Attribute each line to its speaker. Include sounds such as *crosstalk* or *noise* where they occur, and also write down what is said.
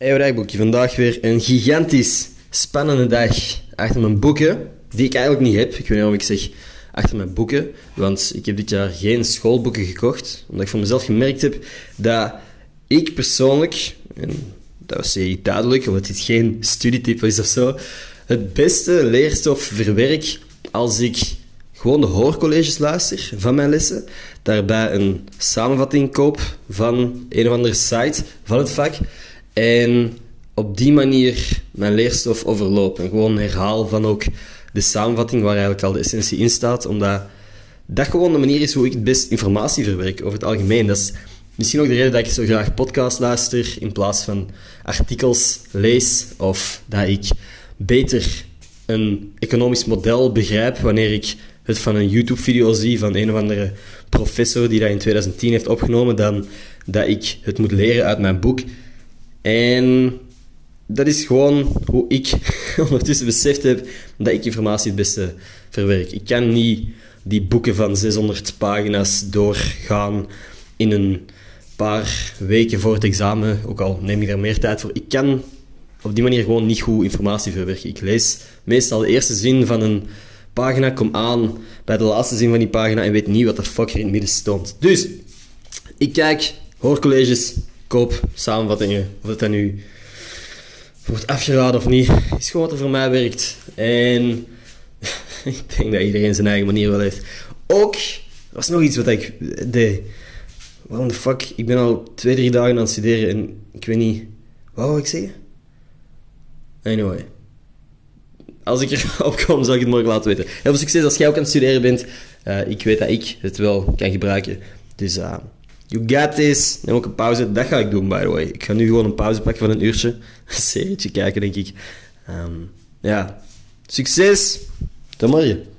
Speaker 1: Hey, dagboekje. Vandaag weer een gigantisch spannende dag achter mijn boeken, die ik eigenlijk niet heb. Ik weet niet waarom ik zeg achter mijn boeken, want ik heb dit jaar geen schoolboeken gekocht, omdat ik voor mezelf gemerkt heb dat ik persoonlijk, en dat was zeer duidelijk, omdat dit geen studietip is of zo, het beste leerstof verwerk als ik gewoon de hoorcolleges luister van mijn lessen, daarbij een samenvatting koop van een of andere site van het vak en op die manier mijn leerstof overlopen. En gewoon herhaal van ook de samenvatting waar eigenlijk al de essentie in staat, omdat dat gewoon de manier is hoe ik het best informatie verwerk over het algemeen. Dat is misschien ook de reden dat ik zo graag podcast luister in plaats van artikels lees of dat ik beter een economisch model begrijp wanneer ik het van een YouTube-video zie van een of andere professor die dat in 2010 heeft opgenomen, dan dat ik het moet leren uit mijn boek. En dat is gewoon hoe ik *laughs* ondertussen beseft heb dat ik informatie het beste verwerk. Ik kan niet die boeken van 600 pagina's doorgaan in een paar weken voor het examen, ook al neem ik daar meer tijd voor. Ik kan op die manier gewoon niet goed informatie verwerken. Ik lees meestal de eerste zin van een pagina, kom aan bij de laatste zin van die pagina en weet niet wat de fuck er in het midden stond. Dus, ik kijk hoorcolleges, koop samenvattingen, of dat dan nu wordt afgeraden of niet, is gewoon wat er voor mij werkt. En *laughs* ik denk dat iedereen zijn eigen manier wel heeft. Ook, er was nog iets wat ik deed. Waarom de fuck? Ik ben al twee, drie dagen aan het studeren en ik weet niet... Wat wou ik zeggen? Anyway. Als ik erop *laughs* kom, zal ik het morgen laten weten. Heel veel succes als jij ook aan het studeren bent. Uh, ik weet dat ik het wel kan gebruiken. Dus... Uh, You got this. Neem ook een pauze. Dat ga ik doen, by the way. Ik ga nu gewoon een pauze pakken van een uurtje. *laughs* Een serietje kijken, denk ik. Um, ja. Succes. Tot morgen.